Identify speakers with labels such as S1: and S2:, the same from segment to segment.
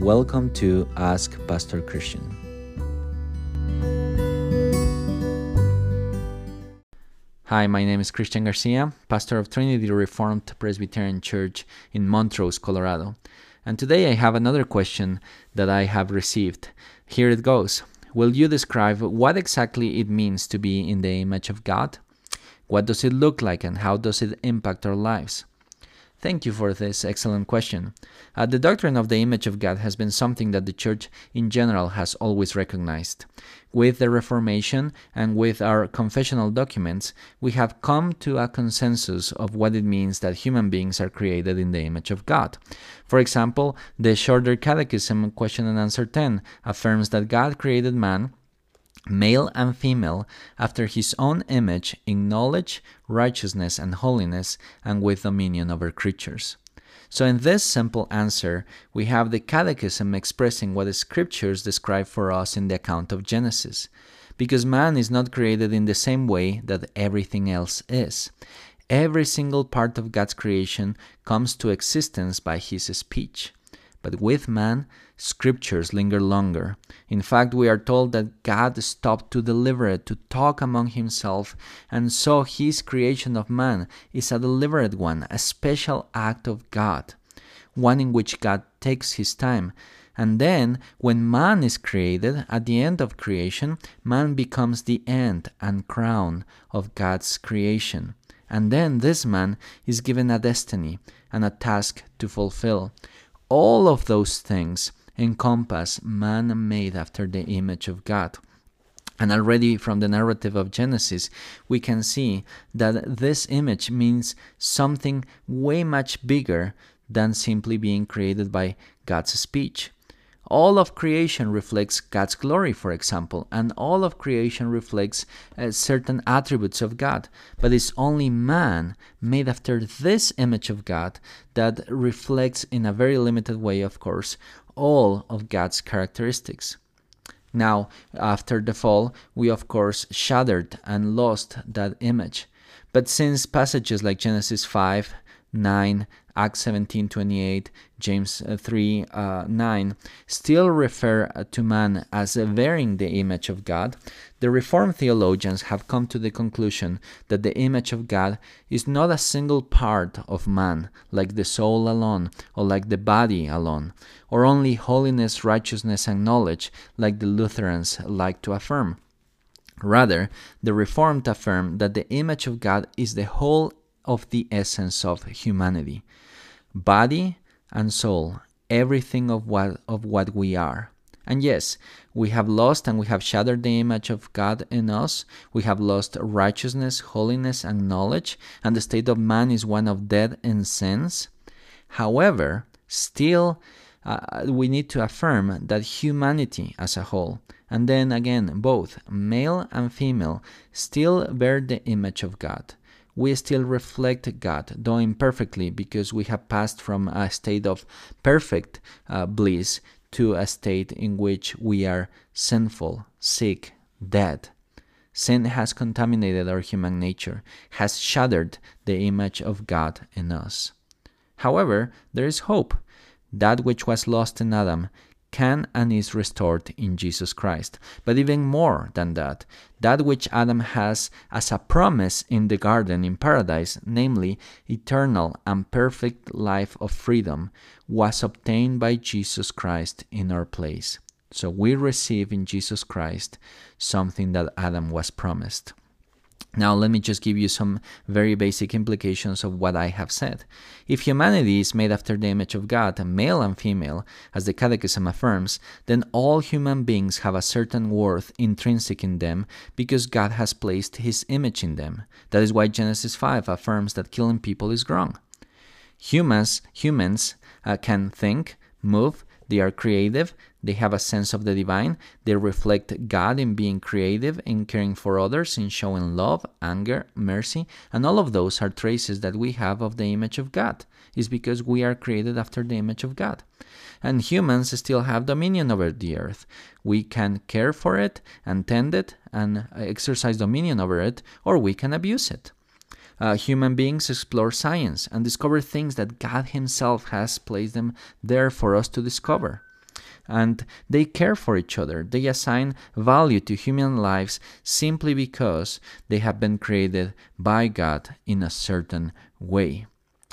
S1: Welcome to Ask Pastor Cristian. Hi, my name is Cristian Garcia, pastor of Trinity Reformed Presbyterian Church in Montrose, Colorado. And today I have another question that I have received. Here it goes Will you describe what exactly it means to be in the image of God? What does it look like and how does it impact our lives? Thank you for this excellent question. Uh, the doctrine of the image of God has been something that the Church in general has always recognized. With the Reformation and with our confessional documents, we have come to a consensus of what it means that human beings are created in the image of God. For example, the Shorter Catechism, Question and Answer 10, affirms that God created man male and female, after his own image, in knowledge, righteousness, and holiness, and with dominion over creatures. So, in this simple answer, we have the Catechism expressing what the Scriptures describe for us in the account of Genesis. Because man is not created in the same way that everything else is. Every single part of God's creation comes to existence by his speech. But with man, scriptures linger longer. In fact, we are told that God stopped to deliberate, to talk among himself, and so his creation of man is a deliberate one, a special act of God, one in which God takes his time. And then, when man is created, at the end of creation, man becomes the end and crown of God's creation. And then this man is given a destiny and a task to fulfill. All of those things encompass man made after the image of God. And already from the narrative of Genesis, we can see that this image means something way much bigger than simply being created by God's speech. All of creation reflects God's glory, for example, and all of creation reflects uh, certain attributes of God. But it's only man, made after this image of God, that reflects in a very limited way, of course, all of God's characteristics. Now, after the fall, we of course shattered and lost that image. But since passages like Genesis 5, 9, Acts 17:28, James uh, 3 uh, 9 still refer uh, to man as bearing the image of God, the Reformed theologians have come to the conclusion that the image of God is not a single part of man, like the soul alone, or like the body alone, or only holiness, righteousness, and knowledge, like the Lutherans like to affirm. Rather, the Reformed affirm that the image of God is the whole of the essence of humanity body and soul, everything of what, of what we are. And yes, we have lost and we have shattered the image of God in us. We have lost righteousness, holiness, and knowledge, and the state of man is one of death and sins. However, still, uh, we need to affirm that humanity as a whole, and then again, both male and female, still bear the image of God we still reflect God, though imperfectly, because we have passed from a state of perfect uh, bliss to a state in which we are sinful, sick, dead. Sin has contaminated our human nature, has shattered the image of God in us. However, there is hope. That which was lost in Adam can and is restored in Jesus Christ. But even more than that, that which Adam has as a promise in the garden in paradise, namely eternal and perfect life of freedom, was obtained by Jesus Christ in our place. So we receive in Jesus Christ something that Adam was promised. Now, let me just give you some very basic implications of what I have said. If humanity is made after the image of God, male and female, as the Catechism affirms, then all human beings have a certain worth intrinsic in them because God has placed His image in them. That is why Genesis 5 affirms that killing people is wrong. Humans, humans uh, can think, move, they are creative, they have a sense of the divine, they reflect God in being creative, in caring for others, in showing love, anger, mercy, and all of those are traces that we have of the image of God. Is because we are created after the image of God. And humans still have dominion over the earth. We can care for it and tend it and exercise dominion over it, or we can abuse it. Uh, human beings explore science and discover things that God Himself has placed them there for us to discover. And they care for each other. They assign value to human lives simply because they have been created by God in a certain way.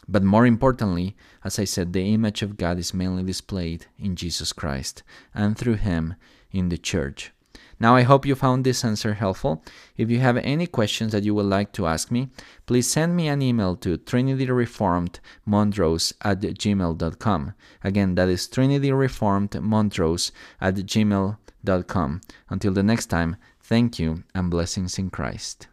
S1: But more importantly, as I said, the image of God is mainly displayed in Jesus Christ and through Him in the church. Now, I hope you found this answer helpful. If you have any questions that you would like to ask me, please send me an email to trinityreformedmontrose at gmail.com. Again, that is trinityreformedmontrose at gmail.com. Until the next time, thank you and blessings in Christ.